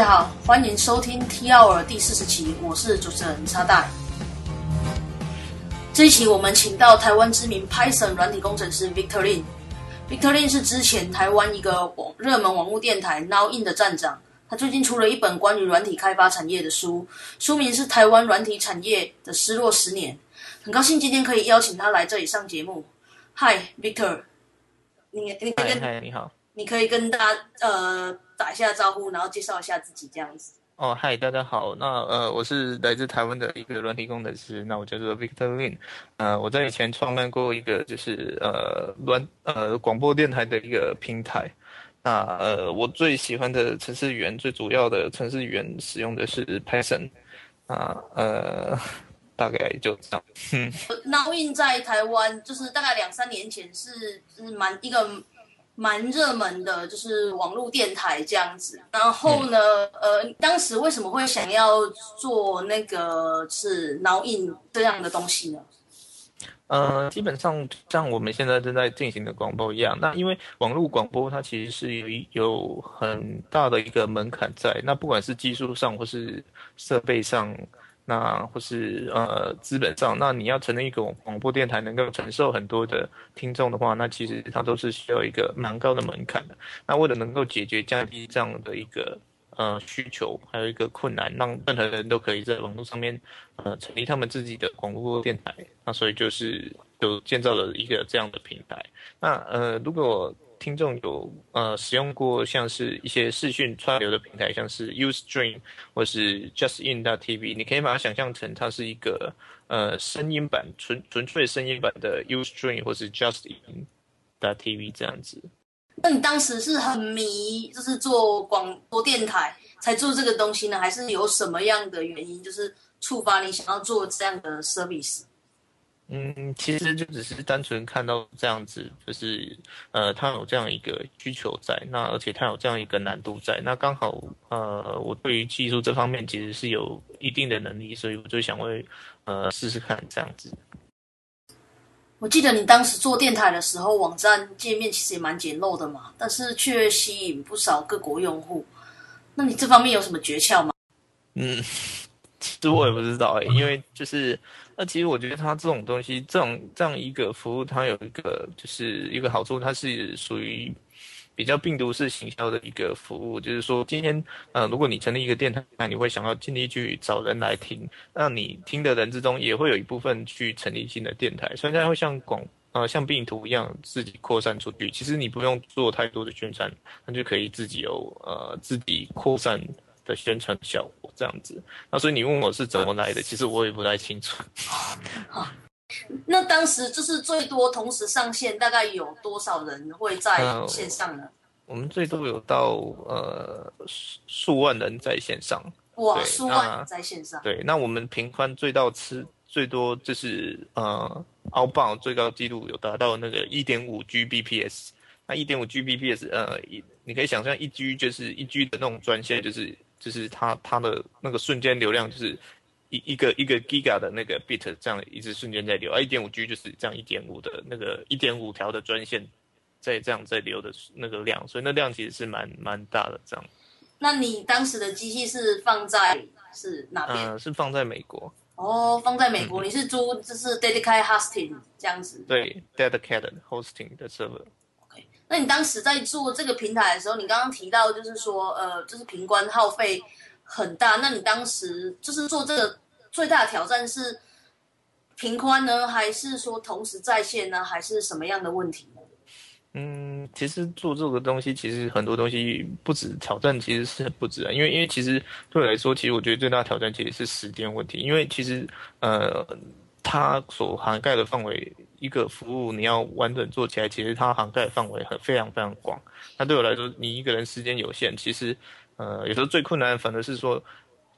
家好，欢迎收听 T Hour 第四十期，我是主持人叉大。这一期我们请到台湾知名 Python 软体工程师 Victor Lin。Victor Lin 是之前台湾一个网热门网络电台 Now In 的站长。他最近出了一本关于软体开发产业的书，书名是《台湾软体产业的失落十年》。很高兴今天可以邀请他来这里上节目。Hi，Victor，你你可以跟你好，你可以跟大家呃打一下招呼，然后介绍一下自己这样子。哦，嗨，大家好。那呃，我是来自台湾的一个软体工程师，那我叫做 Victor Lin。呃，我在以前创办过一个就是呃软呃广播电台的一个平台。那呃，我最喜欢的程式语言，最主要的程式语言使用的是 Python。啊呃，大概就这样。嗯。Now In 在台湾就是大概两三年前是是蛮一个。蛮热门的，就是网络电台这样子。然后呢，呃，当时为什么会想要做那个是脑印这样的东西呢？呃，基本上像我们现在正在进行的广播一样，那因为网络广播它其实是有有很大的一个门槛在，那不管是技术上或是设备上。那或是呃资本上，那你要成立一个广播电台，能够承受很多的听众的话，那其实它都是需要一个蛮高的门槛的。那为了能够解决降低这样的一个呃需求，还有一个困难，让任何人都可以在网络上面呃成立他们自己的广播电台，那所以就是就建造了一个这样的平台。那呃如果听众有呃使用过像是一些视讯串流的平台，像是 UStream 或是 JustIn.tv，你可以把它想象成它是一个呃声音版纯纯粹声音版的 UStream 或是 JustIn.tv 这样子。那你当时是很迷，就是做广播电台才做这个东西呢，还是有什么样的原因，就是触发你想要做这样的 service？嗯，其实就只是单纯看到这样子，就是呃，他有这样一个需求在，那而且他有这样一个难度在，那刚好呃，我对于技术这方面其实是有一定的能力，所以我就想会呃试试看这样子。我记得你当时做电台的时候，网站界面其实也蛮简陋的嘛，但是却吸引不少各国用户。那你这方面有什么诀窍吗？嗯，其实我也不知道哎，因为就是。那其实我觉得它这种东西，这种这样一个服务，它有一个就是一个好处，它是属于比较病毒式行销的一个服务。就是说，今天呃，如果你成立一个电台，那你会想要尽力去找人来听，那你听的人之中也会有一部分去成立新的电台，所以它会像广呃像病毒一样自己扩散出去。其实你不用做太多的宣传，它就可以自己有呃自己扩散。的宣传效果这样子，那所以你问我是怎么来的，其实我也不太清楚。好，那当时就是最多同时上线，大概有多少人会在线上呢？我们最多有到呃数万人在线上。哇，数万人在线上。对，那我们平宽最到吃最多就是呃凹棒最高纪录有达到那个一点五 Gbps，那一点五 Gbps 呃一你可以想象一 G 就是一 G 的那种专线就是。就是它它的那个瞬间流量就是一一个一个 giga 的那个 bit 这样一直瞬间在流，而一点五 G 就是这样一点五的那个一点五条的专线在这样在流的那个量，所以那量其实是蛮蛮大的这样。那你当时的机器是放在是哪边？呃，是放在美国。哦，放在美国，你是租就是 dedicated hosting 这样子？对，dedicated hosting 的 server。那你当时在做这个平台的时候，你刚刚提到就是说，呃，就是平关耗费很大。那你当时就是做这个最大的挑战是平宽呢，还是说同时在线呢，还是什么样的问题？嗯，其实做这个东西，其实很多东西不止挑战，其实是很不止啊。因为因为其实对我来说，其实我觉得最大的挑战其实是时间问题。因为其实呃，它所涵盖的范围。一个服务你要完整做起来，其实它涵盖范围很非常非常广。那对我来说，你一个人时间有限，其实，呃，有时候最困难反而是说，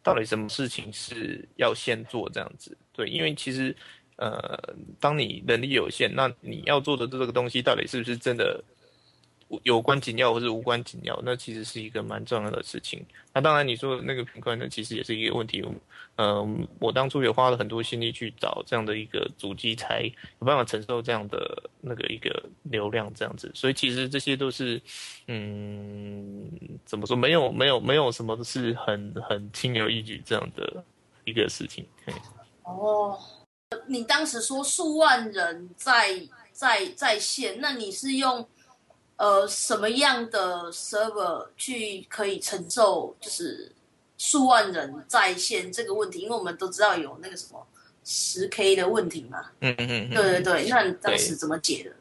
到底什么事情是要先做这样子。对，因为其实，呃，当你能力有限，那你要做的这个东西到底是不是真的有关紧要或是无关紧要，那其实是一个蛮重要的事情。那当然你说那个频宽，那其实也是一个问题。嗯，我当初也花了很多心力去找这样的一个主机，才有办法承受这样的那个一个流量这样子。所以其实这些都是，嗯，怎么说？没有没有没有什么是很很轻而易举这样的一个事情。哦，你当时说数万人在在在线，那你是用呃什么样的 server 去可以承受就是数万人在线这个问题？因为我们都知道有那个什么十 K 的问题嘛。嗯嗯嗯。对对对，那你当时怎么解的？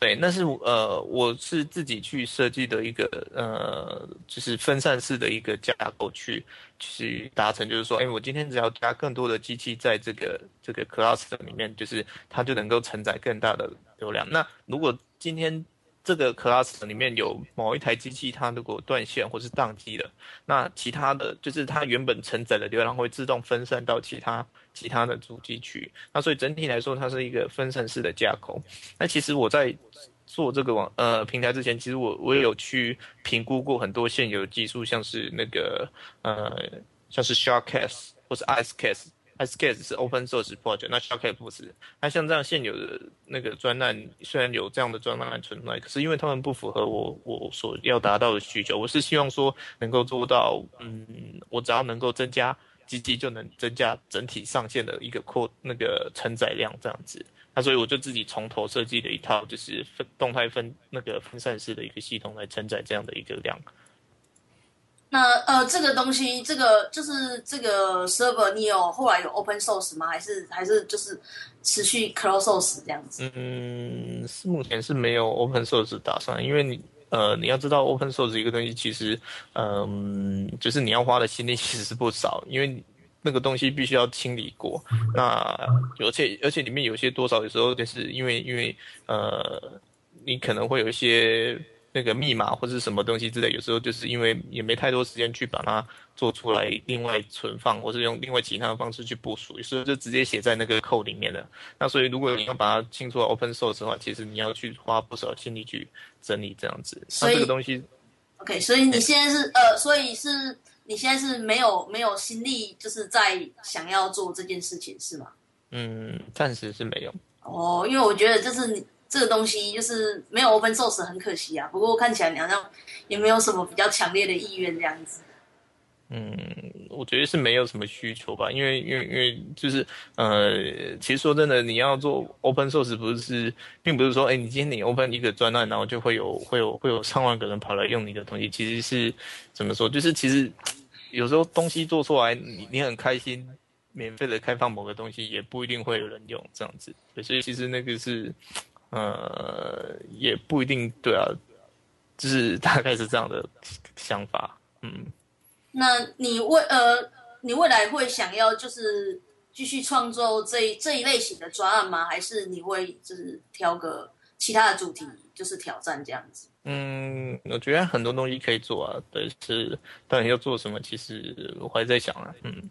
对，那是呃，我是自己去设计的一个呃，就是分散式的一个架构去去达成，就是说，哎，我今天只要加更多的机器在这个这个 cluster 里面，就是它就能够承载更大的流量。那如果今天这个 cluster 里面有某一台机器它如果断线或是宕机了，那其他的就是它原本承载的流量会自动分散到其他。其他的主机区，那所以整体来说，它是一个分散式的架构。那其实我在做这个网呃平台之前，其实我我也有去评估过很多现有技术，像是那个呃像是 Sharkcast 或是 Icecast，Icecast 是 Open Source project，那 Sharkcast 不是。那像这样现有的那个专栏，虽然有这样的专栏存在，可是因为他们不符合我我所要达到的需求，我是希望说能够做到，嗯，我只要能够增加。机器就能增加整体上线的一个扩那个承载量这样子，那所以我就自己从头设计了一套就是分动态分那个分散式的一个系统来承载这样的一个量。那呃，这个东西，这个就是这个 server，你有后来有 open source 吗？还是还是就是持续 close source 这样子？嗯，是目前是没有 open source 打算，因为你。呃，你要知道，open source 一个东西，其实，嗯，就是你要花的心力其实是不少，因为那个东西必须要清理过。那而且而且里面有些多少有时候就是因为因为呃，你可能会有一些。那个密码或者什么东西之类，有时候就是因为也没太多时间去把它做出来，另外存放，或是用另外其他的方式去部署，所以就直接写在那个 code 里面了。那所以如果你要把它清出来 open source 的话，其实你要去花不少心力去整理这样子。所以这个东西，OK，所以你现在是呃，所以是你现在是没有没有心力，就是在想要做这件事情是吗？嗯，暂时是没有。哦，因为我觉得就是你。这个东西就是没有 open source 很可惜啊。不过看起来你好像也没有什么比较强烈的意愿这样子。嗯，我觉得是没有什么需求吧，因为因为因为就是呃，其实说真的，你要做 open source 不是，并不是说，哎，你今天你 open 一个专案，然后就会有会有会有上万个人跑来用你的东西。其实是怎么说？就是其实有时候东西做出来，你你很开心，免费的开放某个东西，也不一定会有人用这样子。所以其实那个是。呃，也不一定对啊，就是大概是这样的想法，嗯。那你未呃，你未来会想要就是继续创作这这一类型的专案吗？还是你会就是挑个其他的主题，就是挑战这样子？嗯，我觉得很多东西可以做啊，但是到底要做什么，其实我还在想啊，嗯。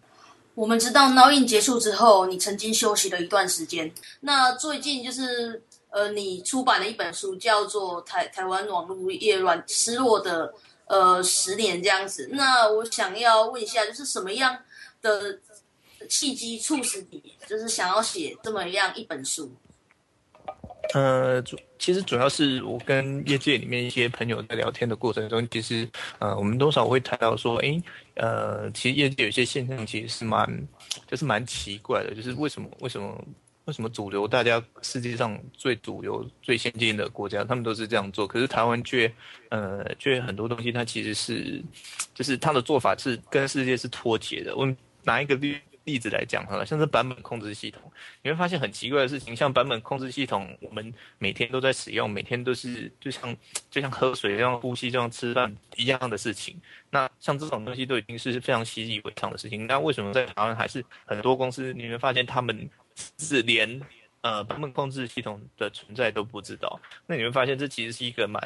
我们知道 Now In 结束之后，你曾经休息了一段时间，那最近就是。呃，你出版了一本书，叫做《台台湾网络业软失落的呃十年》这样子。那我想要问一下，就是什么样的契机促使你，就是想要写这么样一本书？呃，主其实主要是我跟业界里面一些朋友在聊天的过程中，其实呃，我们多少会谈到说，哎，呃，其实业界有些现象其实是蛮，就是蛮奇怪的，就是为什么为什么？为什么主流大家世界上最主流最先进的国家，他们都是这样做，可是台湾却，呃，却很多东西它其实是，就是它的做法是跟世界是脱节的。我们拿一个例例子来讲哈，像是版本控制系统，你会发现很奇怪的事情，像版本控制系统，我们每天都在使用，每天都是就像就像喝水、这样呼吸、这样吃饭一样的事情。那像这种东西都已经是非常习以为常的事情，那为什么在台湾还是很多公司，你会发现他们？是连呃版本控制系统的存在都不知道，那你会发现这其实是一个蛮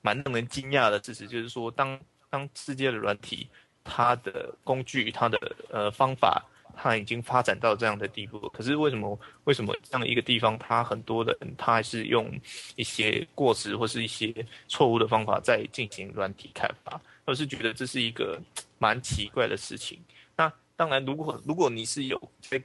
蛮让人惊讶的事实，就是说当当世界的软体，它的工具、它的呃方法、它已经发展到这样的地步。可是为什么为什么这样一个地方，它很多的人他还是用一些过时或是一些错误的方法在进行软体开发？我是觉得这是一个 蛮奇怪的事情。那当然，如果如果你是有在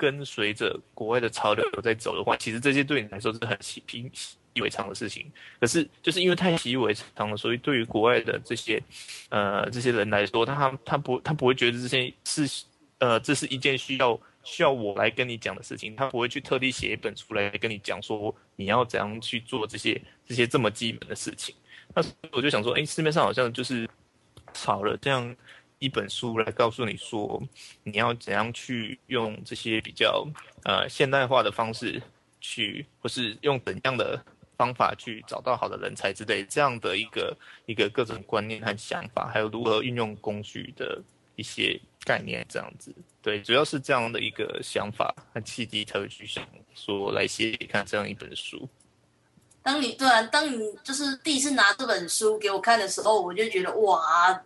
跟随着国外的潮流在走的话，其实这些对你来说是很习平习以为常的事情。可是就是因为太习以为常了，所以对于国外的这些呃这些人来说，他他不他不会觉得这些是呃这是一件需要需要我来跟你讲的事情，他不会去特地写一本书来跟你讲说你要怎样去做这些这些这么基本的事情。那我就想说，哎，市面上好像就是少了这样。一本书来告诉你说，你要怎样去用这些比较呃现代化的方式去，或是用怎样的方法去找到好的人才之类这样的一个一个各种观念和想法，还有如何运用工具的一些概念，这样子。对，主要是这样的一个想法和契机，才会去想说来写看这样一本书。当你对啊，当你就是第一次拿这本书给我看的时候，我就觉得哇，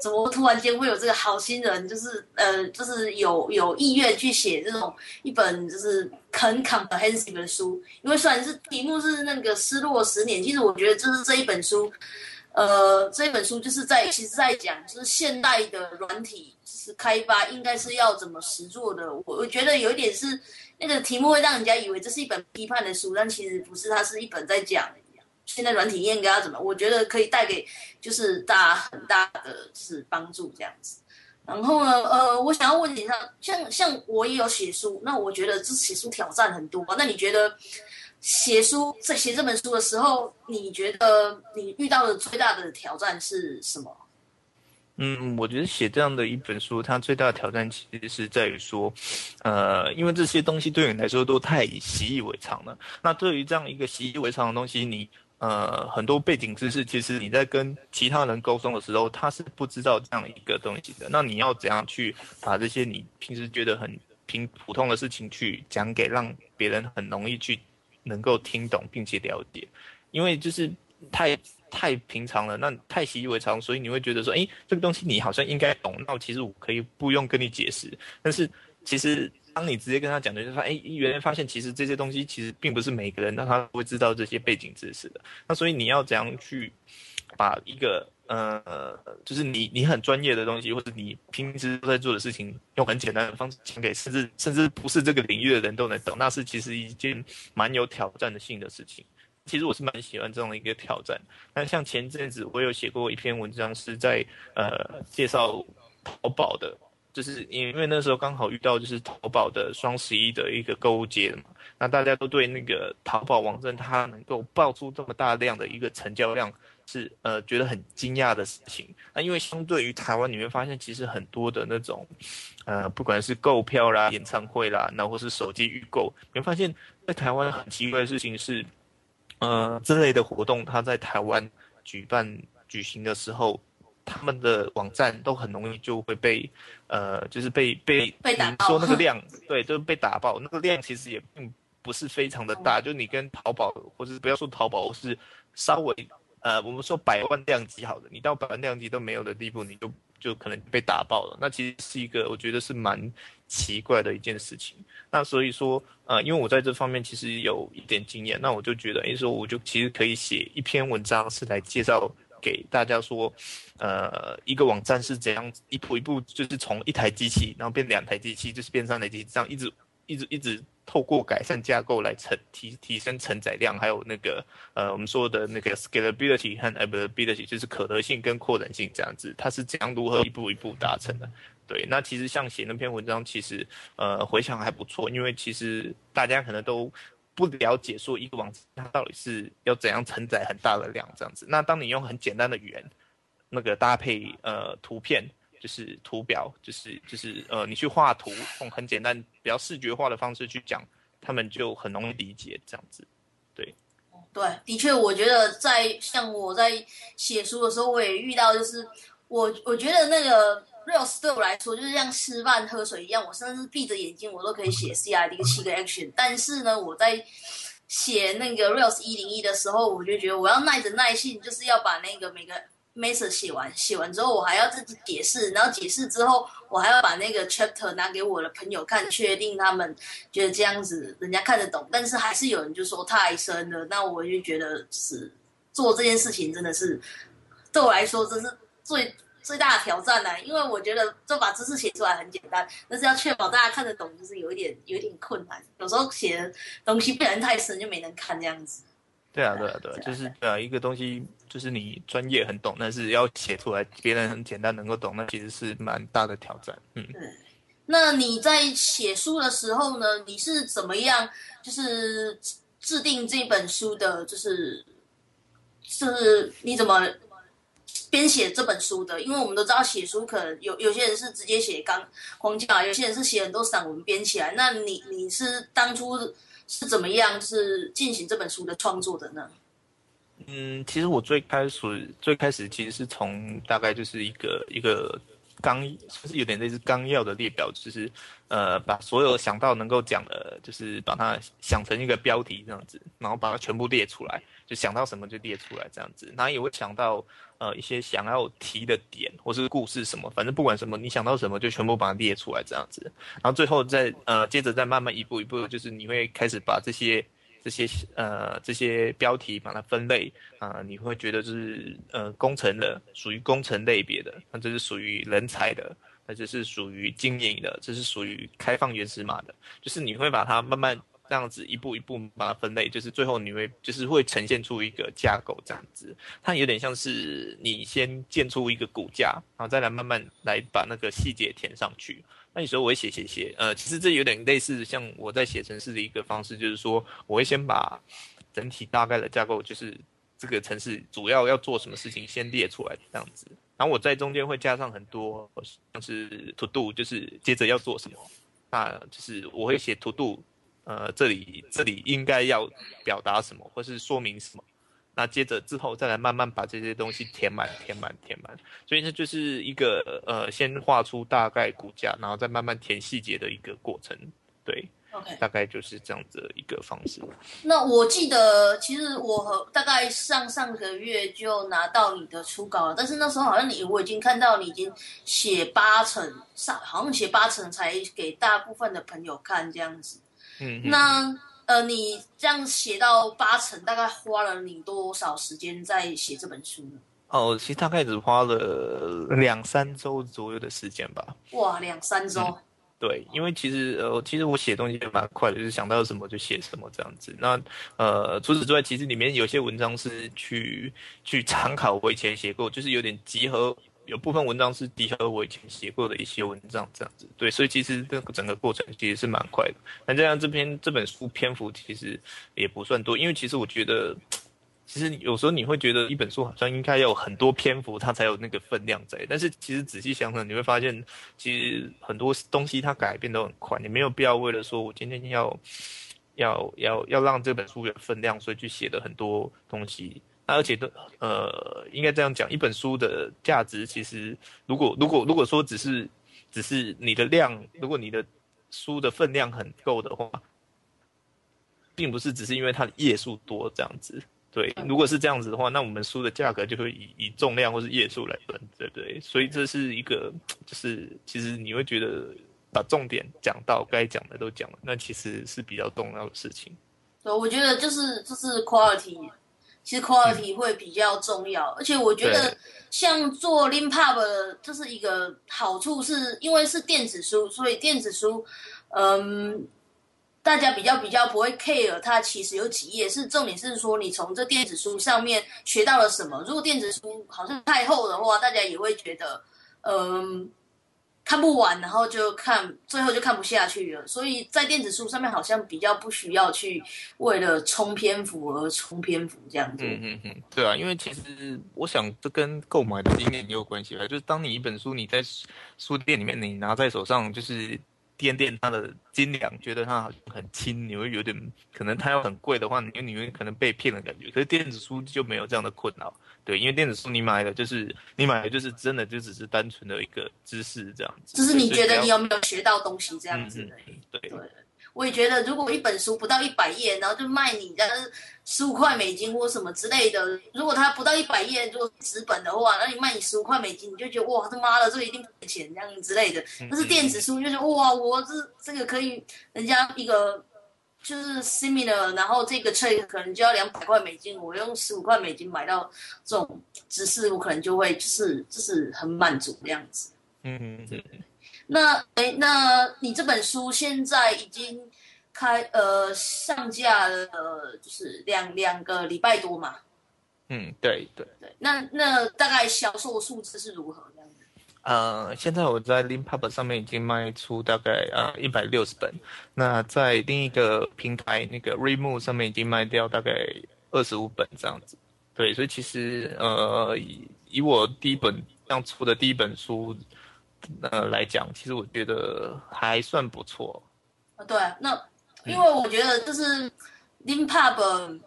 怎么突然间会有这个好心人，就是呃，就是有有意愿去写这种一本就是很 comprehensive 的书。因为虽然是题目是那个失落十年，其实我觉得就是这一本书，呃，这本书就是在其实在讲就是现代的软体是开发应该是要怎么实做的。我我觉得有一点是。那个题目会让人家以为这是一本批判的书，但其实不是，它是一本在讲现在软体业应该要怎么。我觉得可以带给就是大很大的是帮助这样子。然后呢，呃，我想要问你，像像像我也有写书，那我觉得这写书挑战很多。那你觉得写书在写这本书的时候，你觉得你遇到的最大的挑战是什么？嗯，我觉得写这样的一本书，它最大的挑战其实是在于说，呃，因为这些东西对你来说都太习以为常了。那对于这样一个习以为常的东西，你呃很多背景知识，其实你在跟其他人沟通的时候，他是不知道这样一个东西的。那你要怎样去把这些你平时觉得很平普通的事情去讲给让别人很容易去能够听懂并且了解？因为就是太。太平常了，那太习以为常，所以你会觉得说，哎，这个东西你好像应该懂。那其实我可以不用跟你解释。但是其实当你直接跟他讲的就是说，哎，原来发现其实这些东西其实并不是每个人让他会知道这些背景知识的。那所以你要怎样去把一个呃，就是你你很专业的东西，或者你平时都在做的事情，用很简单的方式讲给甚至甚至不是这个领域的人都能懂，那是其实一件蛮有挑战性的事情。其实我是蛮喜欢这样的一个挑战。那像前阵子我有写过一篇文章，是在呃介绍淘宝的，就是因为那时候刚好遇到就是淘宝的双十一的一个购物节嘛。那大家都对那个淘宝网站它能够爆出这么大量的一个成交量，是呃觉得很惊讶的事情。那因为相对于台湾，你会发现其实很多的那种呃不管是购票啦、演唱会啦，然后是手机预购，你会发现在台湾很奇怪的事情是。呃，这类的活动，它在台湾举办举行的时候，他们的网站都很容易就会被，呃，就是被被被打说那个量，对，就是被打爆。那个量其实也并不是非常的大，就你跟淘宝，或者是不要说淘宝，是稍微，呃，我们说百万量级好的，你到百万量级都没有的地步，你就就可能被打爆了。那其实是一个，我觉得是蛮。奇怪的一件事情，那所以说，呃，因为我在这方面其实有一点经验，那我就觉得，哎，说我就其实可以写一篇文章，是来介绍给大家说，呃，一个网站是怎样一步一步，就是从一台机器，然后变两台机器，就是变三台机器，这样一直一直一直透过改善架构来承提提升承载量，还有那个呃，我们说的那个 scalability 和 availability，就是可得性跟扩展性这样子，它是怎样如何一步一步达成的。对，那其实像写那篇文章，其实呃回想还不错，因为其实大家可能都不了解说一个网站它到底是要怎样承载很大的量这样子。那当你用很简单的语言，那个搭配呃图片，就是图表，就是就是呃你去画图，用很简单比较视觉化的方式去讲，他们就很容易理解这样子。对，对，的确，我觉得在像我在写书的时候，我也遇到，就是我我觉得那个。Rails 对我来说就是像吃饭喝水一样，我甚至闭着眼睛我都可以写 CID 七个 action。但是呢，我在写那个 Rails 一零一的时候，我就觉得我要耐着耐性，就是要把那个每个 message 写完，写完之后我还要自己解释，然后解释之后我还要把那个 chapter 拿给我的朋友看，确定他们觉得这样子人家看得懂，但是还是有人就说太深了，那我就觉得是做这件事情真的是对我来说真是最最大的挑战呢、因为我觉得就把知识写出来很简单，但是要确保大家看得懂，就是有一点有一点困难，有时候写的东西不然太深就没人看这样子。对啊，对啊，对啊，就是对啊，一个东西就是你专业很懂，但是要写出来别人很简单能够懂，那其实是蛮大的挑战。嗯，那你在写书的时候呢，你是怎么样就是制制定这本书的？就是是你怎么编写这本书的？因为我们都知道写书可能有有些人是直接写纲框架，有些人是写很多散文编起来。那你你是当初是怎么样是进行这本书的创作的呢？嗯，其实我最开始最开始其实是从大概就是一个一个纲，就是有点类似纲要的列表，就是呃把所有想到能够讲的，就是把它想成一个标题这样子，然后把它全部列出来，就想到什么就列出来这样子，然后也会想到呃一些想要提的点或是故事什么，反正不管什么你想到什么就全部把它列出来这样子，然后最后再呃接着再慢慢一步一步，就是你会开始把这些。这些呃这些标题把它分类啊、你会觉得就是呃工程的属于工程类别的，那这是属于人才的，那这是属于经营的，这是属于开放原始码的，就是你会把它慢慢这样子一步一步把它分类，就是最后你会就是会呈现出一个架构这样子，它有点像是你先建出一个骨架，然后再来慢慢来把那个细节填上去。那有时候我会写写写，呃，其实这有点类似像我在写程式的一个方式，就是说我会先把整体大概的架构，就是这个城市主要要做什么事情先列出来这样子，然后我在中间会加上很多像是 to do，就是接着要做什么，那就是我会写 to do，呃，这里这里应该要表达什么，或是说明什么。那接着之后再来慢慢把这些东西填满、填满、填满，所以这就是一个呃，先画出大概骨架，然后再慢慢填细节的一个过程。对，OK，大概就是这样子的一个方式。那我记得，其实我和大概上上个月就拿到你的初稿了，但是那时候好像你我已经看到你已经写八成，上好像写八成才给大部分的朋友看这样子。嗯，嗯那呃，你这样写到八成，大概花了你多少时间在写这本书呢？哦，其实大概只花了两三周左右的时间吧。哇，两三周。对，因为其实呃，其实我写东西也蛮快的，就是想到什么就写什么这样子。那呃，除此之外，其实里面有些文章是去去参考我以前写过，就是有点集合，有部分文章是集合我以前写过的一些文章这样子。对，所以其实这个整个过程其实是蛮快的。那这样这篇这本书篇幅其实也不算多，因为其实我觉得。其实有时候你会觉得一本书好像应该要有很多篇幅，它才有那个分量在。但是其实仔细想想，你会发现，其实很多东西它改变都很快，你没有必要为了说我今天要要要要让这本书有分量，所以去写的很多东西。那而且都呃，应该这样讲，一本书的价值其实，如果如果如果说只是只是你的量，如果你的书的分量很够的话，并不是只是因为它的页数多这样子。对，如果是这样子的话，那我们书的价格就会以以重量或是页数来分，对不对？所以这是一个，就是其实你会觉得把重点讲到该讲的都讲了，那其实是比较重要的事情。对，我觉得就是就是 quality，其实 quality 会比较重要，而且我觉得像做 Limpub 这是一个好处，是因为是电子书，所以电子书，嗯，大家比较比较不会 care 它其实有几页，是重点是说你从这电子书上面学到了什么。如果电子书好像太厚的话，大家也会觉得，嗯。看不完，然后就看，最后就看不下去了。所以在电子书上面好像比较不需要去为了冲篇幅而冲篇幅这样子。嗯嗯嗯，对啊，因为其实我想这跟购买的经验也有关系吧。就是当你一本书你在书店里面你拿在手上，就是掂掂它的斤两，觉得它好像很轻，你会有点可能它要很贵的话，你你会可能被骗的感觉。可是电子书就没有这样的困扰，对，因为电子书你买的就是你买的就是真的就只是单纯的一个知识这样子，就是你觉得你有有没有学到东西这样子嗯。嗯对对，我也觉得，如果一本书不到一百页，然后就卖你的十五块美金或什么之类的，如果它不到一百页，如果纸本的话，那你卖你十五块美金，你就觉得哇他妈的，这个一定赔钱这样之类的。但是电子书就是哇，我这这个可以，人家一个就是 similar，然后这个 trade 可能就要两百块美金，我用十五块美金买到这种知识，我可能就会就是就是很满足这样子。嗯嗯嗯。那哎，那你这本书现在已经开呃上架了，就是两两个礼拜多嘛？嗯，对对对。那那大概销售数字是如何这样子？呃，现在我在 l i n p u b 上面已经卖出大概呃一百六十本，那在另一个平台那个 Remove 上面已经卖掉大概二十五本这样子。对，所以其实呃以以我第一本这样出的第一本书。呃，来讲，其实我觉得还算不错。啊，对，那因为我觉得就是 Lim Pub，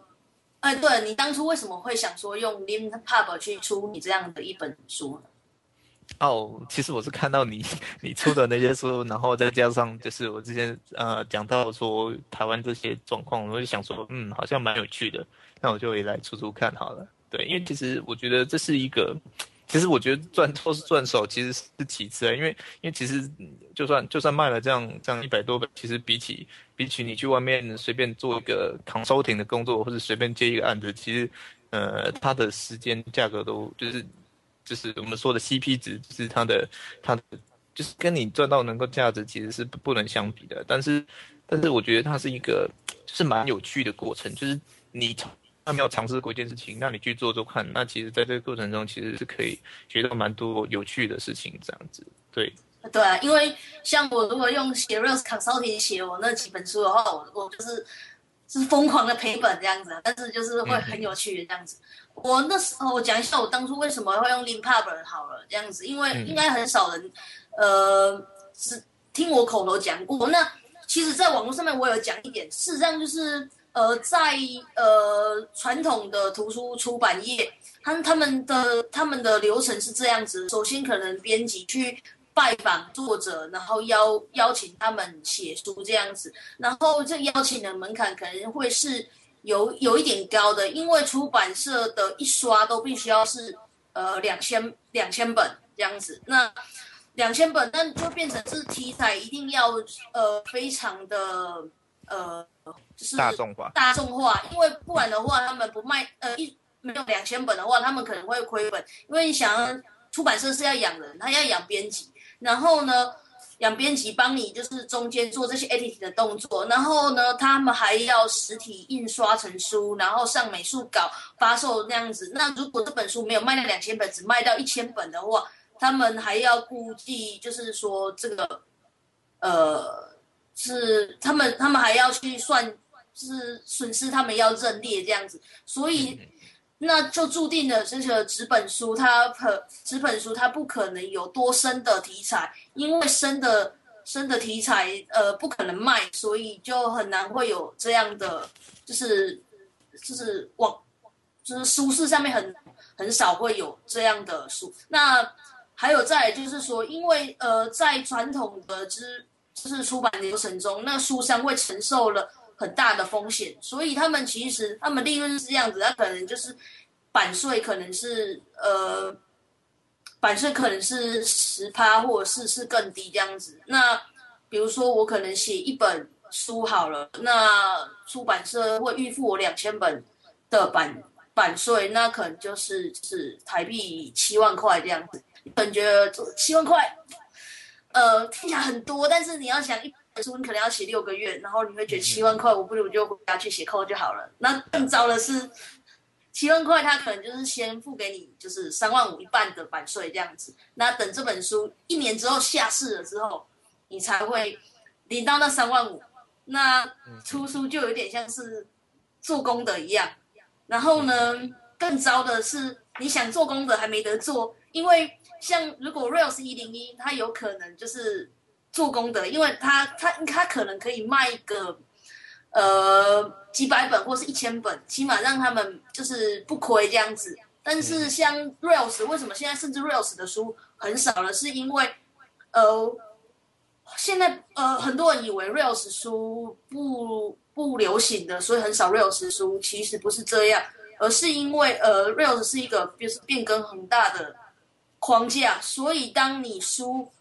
哎，对你当初为什么会想说用 Lim Pub 去出你这样的一本书呢？哦，其实我是看到你 你出的那些书，然后再加上就是我之前呃讲到说台湾这些状况，我就想说，嗯，好像蛮有趣的，那我就也来出出看好了。对，因为其实我觉得这是一个。其实我觉得赚都是赚手，其实是其次啊。因为因为其实就算就算卖了这样这样一百多本，其实比起比起你去外面随便做一个扛收停的工作，或者随便接一个案子，其实呃它的时间价格都就是就是我们说的 CP 值，就是它的它的就是跟你赚到能够价值其实是不能相比的。但是但是我觉得它是一个就是蛮有趣的过程，就是你从。他没有尝试过一件事情，那你去做做看。那其实，在这个过程中，其实是可以学到蛮多有趣的事情。这样子，对，对啊，因为像我如果用写 Rose Consulting 写我那几本书的话，我我就是是疯狂的赔本这样子，但是就是会很有趣的这样子。我那时候我讲一下我当初为什么会用 LinPub 好了这样子，因为应该很少人呃是听我口头讲过。那其实，在网络上面我有讲一点，事实上就是。呃，在呃传统的图书出版业，他他们的他们的流程是这样子：首先，可能编辑去拜访作者，然后邀邀请他们写书这样子。然后这邀请的门槛可能会是有有一点高的，因为出版社的一刷都必须要是呃两千两千本这样子。那两千本，那就变成是题材一定要呃非常的呃。就是大众化，大众化，因为不然的话，他们不卖，呃，一没有两千本的话，他们可能会亏本。因为你想，出版社是要养人，他要养编辑，然后呢，养编辑帮你就是中间做这些 editing 的动作，然后呢，他们还要实体印刷成书，然后上美术稿发售那样子。那如果这本书没有卖到两千本，只卖到一千本的话，他们还要估计，就是说这个，呃，是他们他们还要去算。是损失，他们要认列这样子，所以那就注定了这个纸本书，它可纸本书它不可能有多深的题材，因为深的深的题材呃不可能卖，所以就很难会有这样的，就是就是网就是书市上面很很少会有这样的书。那还有再就是说，因为呃在传统的之就是出版流程中，那书商会承受了。很大的风险，所以他们其实他们利润是这样子，他可能就是版税可能是呃版税可能是十趴或者是是更低这样子。那比如说我可能写一本书好了，那出版社会预付我两千本的版版税，那可能就是就是台币七万块这样子。可能觉得七万块，呃听起来很多，但是你要想一本。书你可能要写六个月，然后你会觉得七万块，我不如就回家去写扣就好了。那更糟的是，七万块他可能就是先付给你，就是三万五一半的版税这样子。那等这本书一年之后下市了之后，你才会领到那三万五。那出书就有点像是做功德一样。然后呢，更糟的是，你想做功德还没得做，因为像如果 Rails 一零一，它有可能就是。做功德，因为他他他可能可以卖一个，呃几百本或是一千本，起码让他们就是不亏这样子。但是像 Rails，为什么现在甚至 Rails 的书很少了？是因为，呃，现在呃，很多人以为 Rails 书不不流行的，所以很少 Rails 书，其实不是这样，而是因为呃，Rails 是一个就是变更很大的框架，所以当你书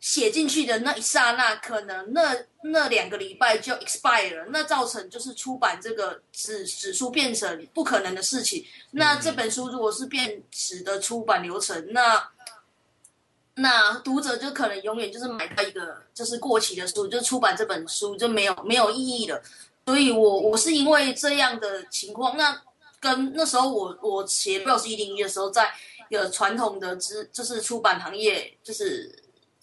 写进去的那一刹那，可能那那两个礼拜就 expire 了，那造成就是出版这个纸纸书变成不可能的事情。那这本书如果是变纸的出版流程，那那读者就可能永远就是买到一个就是过期的书，就出版这本书就没有没有意义了。所以我我是因为这样的情况，那跟那时候我我写《六十一零一》的时候，在一有传统的资就是出版行业就是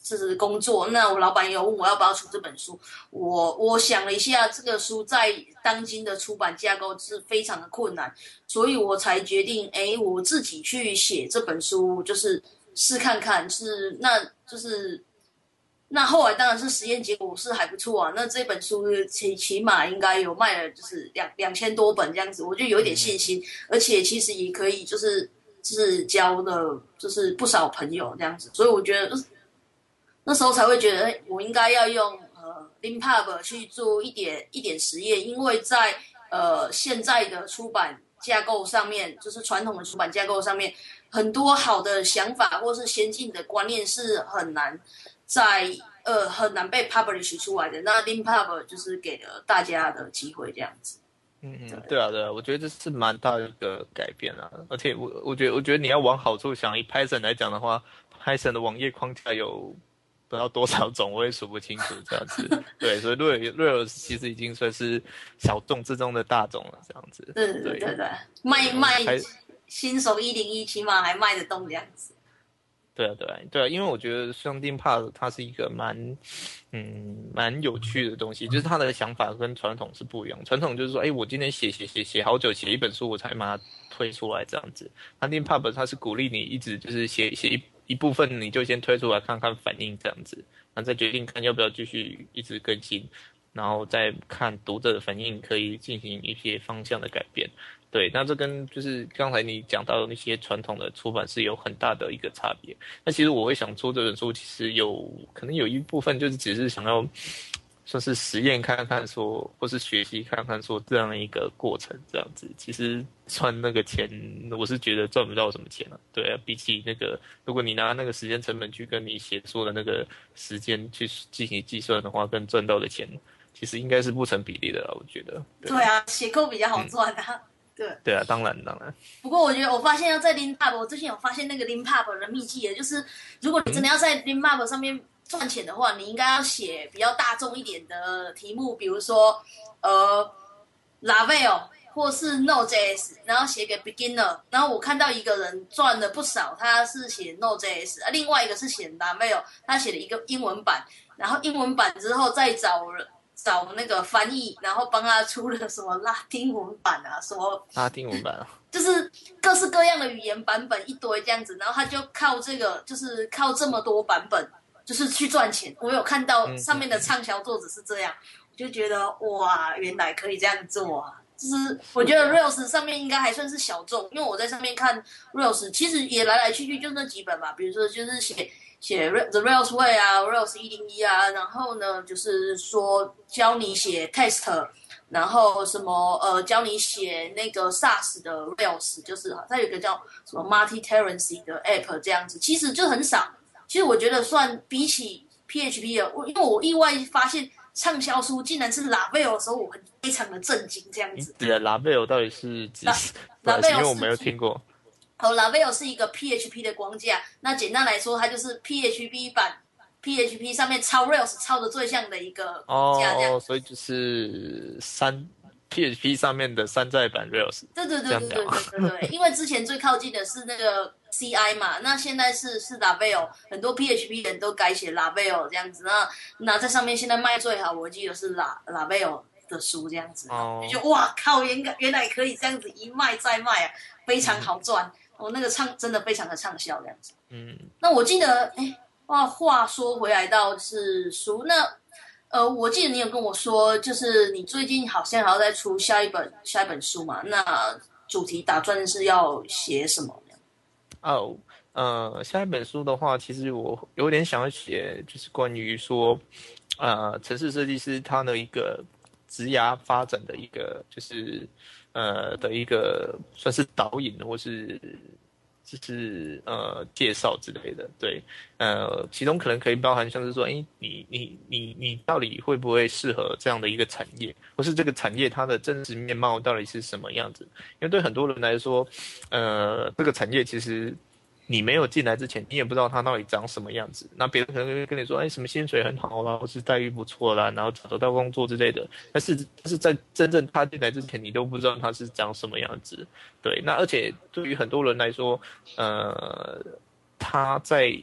就是工作，那我老板有问我要不要出这本书，我我想了一下，这个书在当今的出版架构是非常的困难，所以我才决定，哎，我自己去写这本书，就是。试看看是，那就是，那后来当然是实验结果是还不错啊。那这本书起起码应该有卖了，就是两两千多本这样子，我就有点信心。而且其实也可以，就是就是交的，就是不少朋友这样子。所以我觉得那时候才会觉得，我应该要用呃 Limpub 去做一点一点实验，因为在呃现在的出版架构上面，就是传统的出版架构上面。很多好的想法或是先进的观念是很难在呃很难被 publish 出来的。那 Limpub 就是给了大家的机会，这样子。嗯嗯，对啊对啊，我觉得这是蛮大的一个改变啊。而且我我觉得我觉得你要往好处想，以 Python 来讲的话，Python 的网页框架有不知道多少种，我也数不清楚这样子。对，所以 Rails 其实已经算是小众之中的大众了，这样子。对对对对，卖卖。新手一零一起码还卖得动这样子，对啊，对啊，对啊，因为我觉得双钉帕它是一个蛮，嗯，蛮有趣的东西，就是他的想法跟传统是不一样。传统就是说，哎，我今天写写写写好久，写一本书我才把它推出来这样子。那钉帕它是鼓励你一直就是写写一一部分，你就先推出来看看反应这样子，然后再决定看要不要继续一直更新，然后再看读者的反应，可以进行一些方向的改变。对，那这跟就是刚才你讲到的那些传统的出版是有很大的一个差别。那其实我会想出这本书，其实有可能有一部分就是只是想要算是实验看看说，或是学习看看说这样的一个过程，这样子。其实赚那个钱，我是觉得赚不到什么钱了。对啊，比起那个，如果你拿那个时间成本去跟你写作的那个时间去进行计算的话，跟赚到的钱其实应该是不成比例的了。我觉得。对啊，写够比较好赚啊。对对啊，当然当然。不过我觉得，我发现要在 Lin Pub，我最近有发现那个 Lin Pub 的秘籍，就是如果你真的要在 Lin Pub 上面赚钱的话，你应该要写比较大众一点的题目，比如说呃 Laravel 或是 Node.js，然后写给 Beginner。然后我看到一个人赚了不少，他是写 Node.js，另外一个是写 Laravel，他写了一个英文版，然后英文版之后再找人。找那个翻译，然后帮他出了什么拉丁文版啊，什么拉丁文版啊，就是各式各样的语言版本一堆这样子，然后他就靠这个，就是靠这么多版本，就是去赚钱。我有看到上面的畅销作者是这样，我就觉得哇，原来可以这样做啊！就是我觉得 Rails 上面应该还算是小众，因为我在上面看 Rails，其实也来来去去就那几本吧，比如说就是写。写 The Rails Way 啊，Rails 一零一啊，然后呢，就是说教你写 test，然后什么呃，教你写那个 SaaS 的 Rails，就是它有一个叫什么 Multi Terency 的 app 这样子，其实就很少。其实我觉得算比起 PHP 的，我因为我意外发现畅销书竟然是 Laravel 的时候，我很非常的震惊这样子。对啊，Laravel 到底是指？因为我没有听过。好，Laravel 是一个 PHP 的框架。那简单来说，它就是 PHP 版 PHP 上面抄 Rails 抄的最像的一个框架。哦，所以就是山 PHP 上面的山寨版 Rails。对对对对对对对。因为之前最靠近的是那个 CI 嘛，那现在是是 Laravel，很多 PHP 人都改写 Laravel 这样子。那那在上面现在卖最好，我记得是 La Laravel 的书这样子。哦。就哇靠，原原来可以这样子一卖再卖啊，非常好赚。我那个畅真的非常的畅销这样子，嗯，那我记得，哎，话话说回来到是书，那呃，我记得你有跟我说，就是你最近好像还要再出下一本下一本书嘛？那主题打算是要写什么？哦，呃，下一本书的话，其实我有点想要写，就是关于说，呃，城市设计师他的一个职涯发展的一个，就是呃的一个算是导引或是。就是呃介绍之类的，对，呃，其中可能可以包含像是说，哎，你你你你到底会不会适合这样的一个产业，或是这个产业它的真实面貌到底是什么样子？因为对很多人来说，呃，这个产业其实。你没有进来之前，你也不知道他到底长什么样子。那别人可能会跟你说：“哎，什么薪水很好啦，或是待遇不错啦，然后找得到工作之类的。”但是，但是在真正他进来之前，你都不知道他是长什么样子。对，那而且对于很多人来说，呃，他在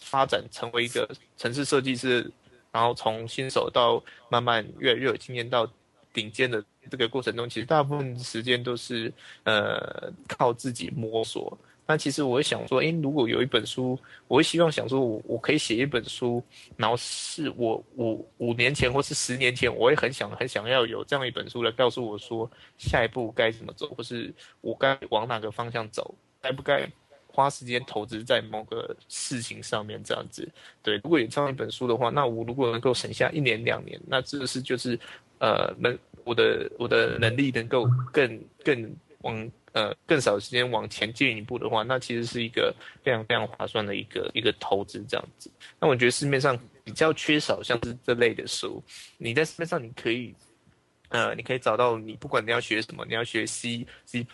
发展成为一个城市设计师，然后从新手到慢慢越来越有经验到顶尖的这个过程中，其实大部分时间都是呃靠自己摸索。那其实我会想说，诶，如果有一本书，我会希望想说，我我可以写一本书，然后是我五五年前或是十年前，我会很想很想要有这样一本书来告诉我说，下一步该怎么走，或是我该往哪个方向走，该不该花时间投资在某个事情上面这样子。对，如果有这样一本书的话，那我如果能够省下一年两年，那这是就是呃，能我的我的能力能够更更往。呃，更少时间往前进一步的话，那其实是一个非常非常划算的一个一个投资这样子。那我觉得市面上比较缺少像是这类的书，你在市面上你可以，呃，你可以找到你不管你要学什么，你要学 C、C++，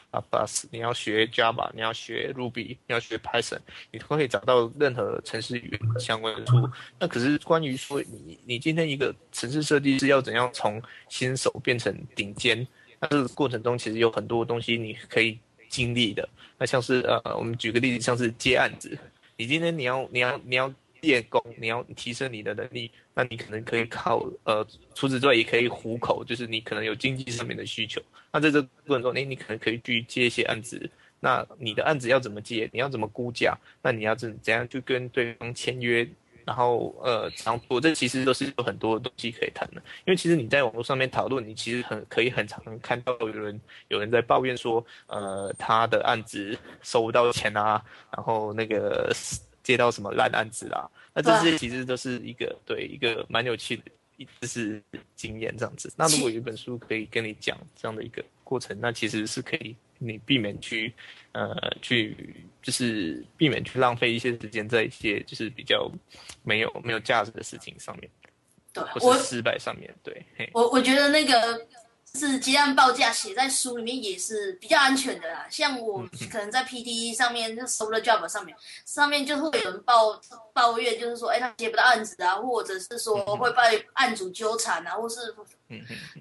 你要学 Java，你要学 Ruby，你要学 Python，你都可以找到任何城市语言相关的书。那可是关于说你你今天一个城市设计师要怎样从新手变成顶尖？那这个过程中其实有很多东西你可以经历的。那像是呃，我们举个例子，像是接案子，你今天你要你要你要练功，你要提升你的能力，那你可能可以靠呃，除此之外也可以糊口，就是你可能有经济上面的需求。那在这个过程中，哎，你可能可以去接一些案子。那你的案子要怎么接？你要怎么估价？那你要怎怎样去跟对方签约？然后，呃，常我这其实都是有很多东西可以谈的，因为其实你在网络上面讨论，你其实很可以很常看到有人有人在抱怨说，呃，他的案子收不到钱啊，然后那个接到什么烂案子啊，那这些其实都是一个对一个蛮有趣的，就是经验这样子。那如果有一本书可以跟你讲这样的一个过程，那其实是可以。你避免去，呃，去就是避免去浪费一些时间在一些就是比较没有没有价值的事情上面，对，或是失败上面对。我我觉得那个是鸡蛋报价写在书里面也是比较安全的啦。像我可能在 P D 上面就收了 job 上面，上面就会有人抱抱怨，就是说，哎，他接不到案子啊，或者是说会被案主纠缠啊，或是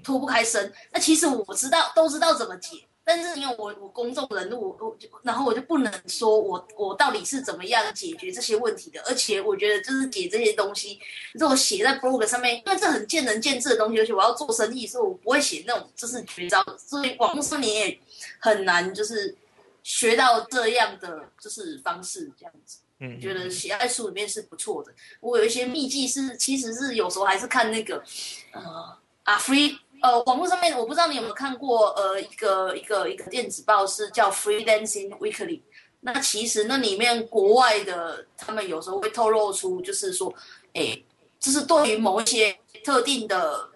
脱不开身。那其实我知道，都知道怎么解。但是因为我我公众人物，我就然后我就不能说我我到底是怎么样解决这些问题的，而且我觉得就是解这些东西，如果写在 blog 上面，因为这很见仁见智的东西，而且我要做生意，所以我不会写那种就是绝招，所以网络上你也很难就是学到这样的就是方式这样子。嗯，觉得写在书里面是不错的。我有一些秘籍是其实是有时候还是看那个呃阿 free。呃，网络上面我不知道你有没有看过，呃，一个一个一个电子报是叫 Freelancing Weekly。那其实那里面国外的他们有时候会透露出，就是说，哎，就是对于某一些特定的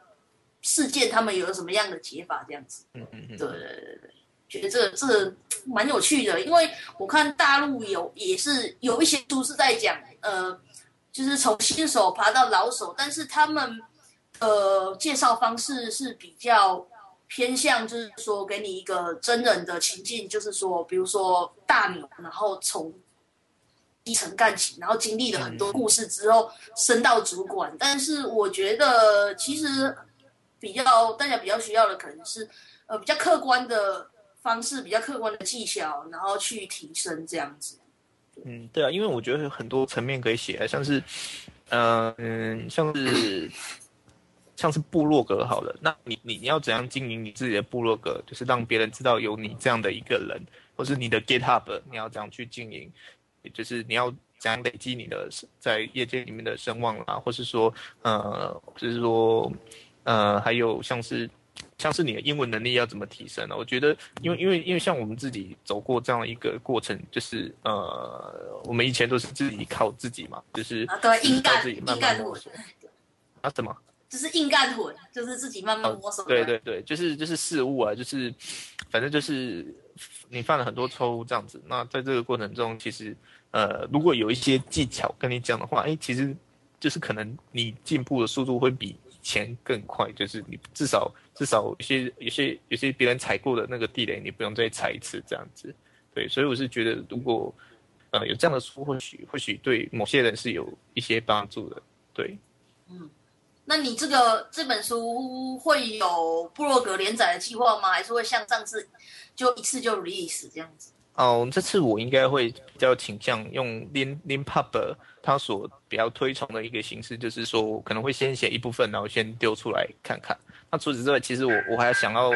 事件，他们有什么样的解法这样子。嗯嗯嗯。对对对对，觉得这这蛮有趣的，因为我看大陆有也是有一些书是在讲，呃，就是从新手爬到老手，但是他们。呃，介绍方式是比较偏向，就是说给你一个真人的情境，就是说，比如说大牛，然后从基层干起，然后经历了很多故事之后升到主管。但是我觉得，其实比较大家比较需要的可能是，呃，比较客观的方式，比较客观的技巧，然后去提升这样子。嗯，对啊，因为我觉得很多层面可以写，像是，嗯，像是。像是部落格好了，那你你你要怎样经营你自己的部落格？就是让别人知道有你这样的一个人，或是你的 GitHub，你要怎样去经营？就是你要怎样累积你的在业界里面的声望啦，或是说呃，就是说呃，还有像是像是你的英文能力要怎么提升呢？我觉得，因为因为因为像我们自己走过这样一个过程，就是呃，我们以前都是自己靠自己嘛，就是啊，对，硬干自己硬慢慢摸索啊，怎么？就是硬干混，就是自己慢慢摸索。对对对，就是就是事物啊，就是反正就是你犯了很多错误这样子。那在这个过程中，其实呃，如果有一些技巧跟你讲的话，哎，其实就是可能你进步的速度会比以前更快，就是你至少至少有些有些有些别人踩过的那个地雷，你不用再踩一次这样子。对，所以我是觉得，如果呃有这样的书，或许或许对某些人是有一些帮助的。对。那你这个这本书会有部落格连载的计划吗？还是会像上次就一次就 release 这样子？哦，这次我应该会比较倾向用 Lin Lin Pub 他所比较推崇的一个形式，就是说可能会先写一部分，然后先丢出来看看。那除此之外，其实我我还想要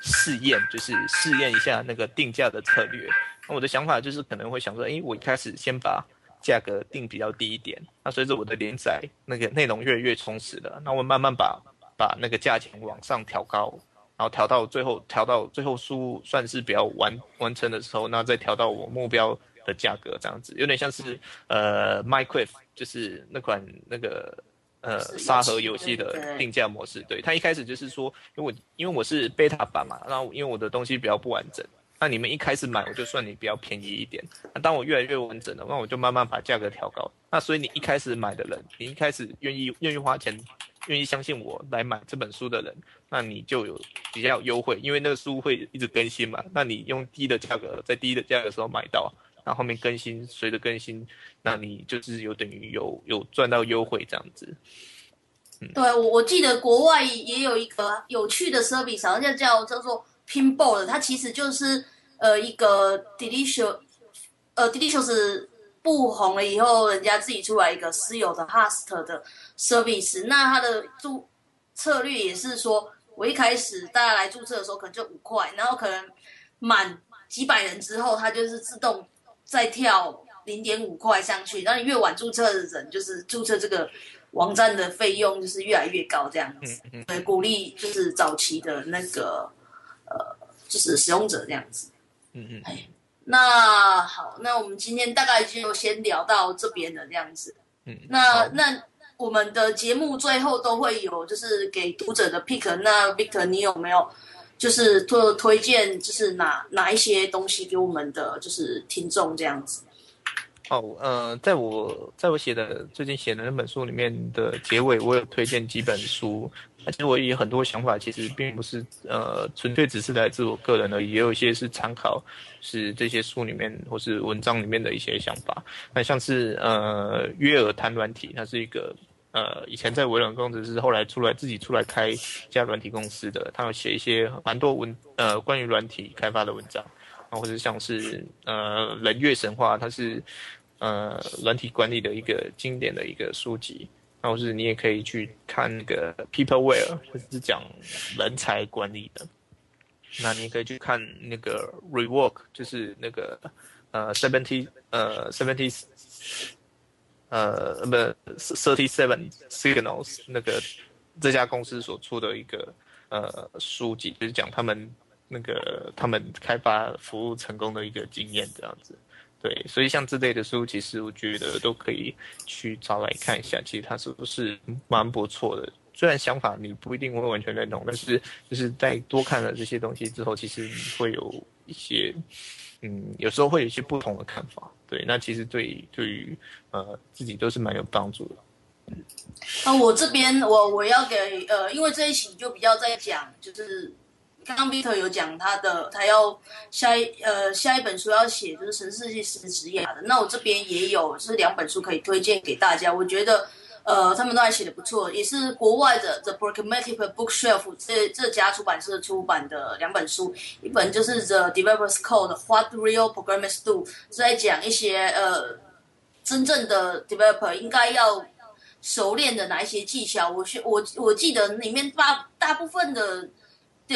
试验，就是试验一下那个定价的策略。那我的想法就是可能会想说，诶，我一开始先把价格定比较低一点，那随着我的连载那个内容越来越充实了，那我慢慢把把那个价钱往上调高，然后调到最后调到最后书算是比较完完成的时候，那再调到我目标的价格这样子，有点像是呃 Minecraft 就是那款那个呃沙盒游戏的定价模式，对它一开始就是说，因为我因为我是 beta 版嘛，然后因为我的东西比较不完整。那你们一开始买，我就算你比较便宜一点。那当我越来越完整了，那我就慢慢把价格调高。那所以你一开始买的人，你一开始愿意愿意花钱，愿意相信我来买这本书的人，那你就有比较优惠，因为那个书会一直更新嘛。那你用低的价格，在低的价格的时候买到，那后后面更新，随着更新，那你就是有等于有有赚到优惠这样子。嗯对我我记得国外也有一个有趣的 service，好像叫叫做 Pinball 的，它其实就是呃一个 Delicious，呃 Delicious 不红了以后，人家自己出来一个私有的 Host 的 service，那它的注策略也是说，我一开始大家来注册的时候可能就五块，然后可能满几百人之后，它就是自动再跳零点五块上去，然后你越晚注册的人，就是注册这个网站的费用就是越来越高，这样子。对，鼓励就是早期的那个呃，就是使用者这样子。嗯嗯，那好，那我们今天大概就先聊到这边的，这样子。嗯，那那我们的节目最后都会有就是给读者的 pick。那 Victor，你有没有就是推推荐就是哪哪一些东西给我们的就是听众这样子？哦，呃，在我在我写的最近写的那本书里面的结尾，我有推荐几本书。那其实我也有很多想法，其实并不是呃纯粹只是来自我个人的，也有一些是参考是这些书里面或是文章里面的一些想法。那像是呃约尔谈软体，它是一个呃以前在微软工程师，后来出来自己出来开一家软体公司的，他有写一些蛮多文呃关于软体开发的文章。啊，或者像是呃人月神话，它是呃软体管理的一个经典的一个书籍，然后是你也可以去看那个 Peopleware，就是讲人才管理的。那你也可以去看那个 Rework，就是那个呃 seventy 呃 seventy 呃不 thirty seven signals 那个这家公司所出的一个呃书籍，就是讲他们那个他们开发服务成功的一个经验这样子。对，所以像这类的书，其实我觉得都可以去找来看一下，其实它是不是蛮不错的。虽然想法你不一定会完全认同，但是就是在多看了这些东西之后，其实你会有一些，嗯，有时候会有一些不同的看法。对，那其实对对于呃自己都是蛮有帮助的。那我这边我我要给呃，因为这一期就比较在讲，就是刚刚 Victor 有讲他的，他要下一呃下一本书要写就是城市系师职业的。那我这边也有是两本书可以推荐给大家，我觉得呃他们都还写的不错，也是国外的 The Pragmatic Bookshelf 这这家出版社出版的两本书，一本就是 The Developers Code What Real Programmers Do，是在讲一些呃真正的 developer 应该要。熟练的哪一些技巧？我学我我记得里面大大部分的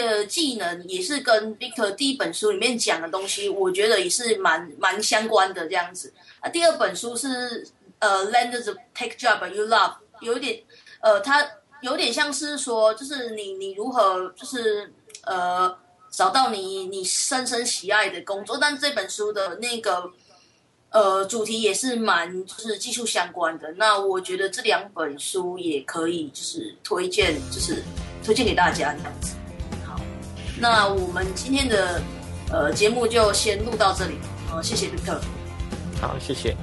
的技能也是跟 Victor 第一本书里面讲的东西，我觉得也是蛮蛮相关的这样子。啊，第二本书是呃 Land the Take Job You Love，有点呃，它有点像是说，就是你你如何就是呃找到你你深深喜爱的工作，但这本书的那个呃主题也是蛮就是技术相关的。那我觉得这两本书也可以就是推荐，就是推荐给大家这样子。那我们今天的呃节目就先录到这里，呃，谢谢林特。好，谢谢。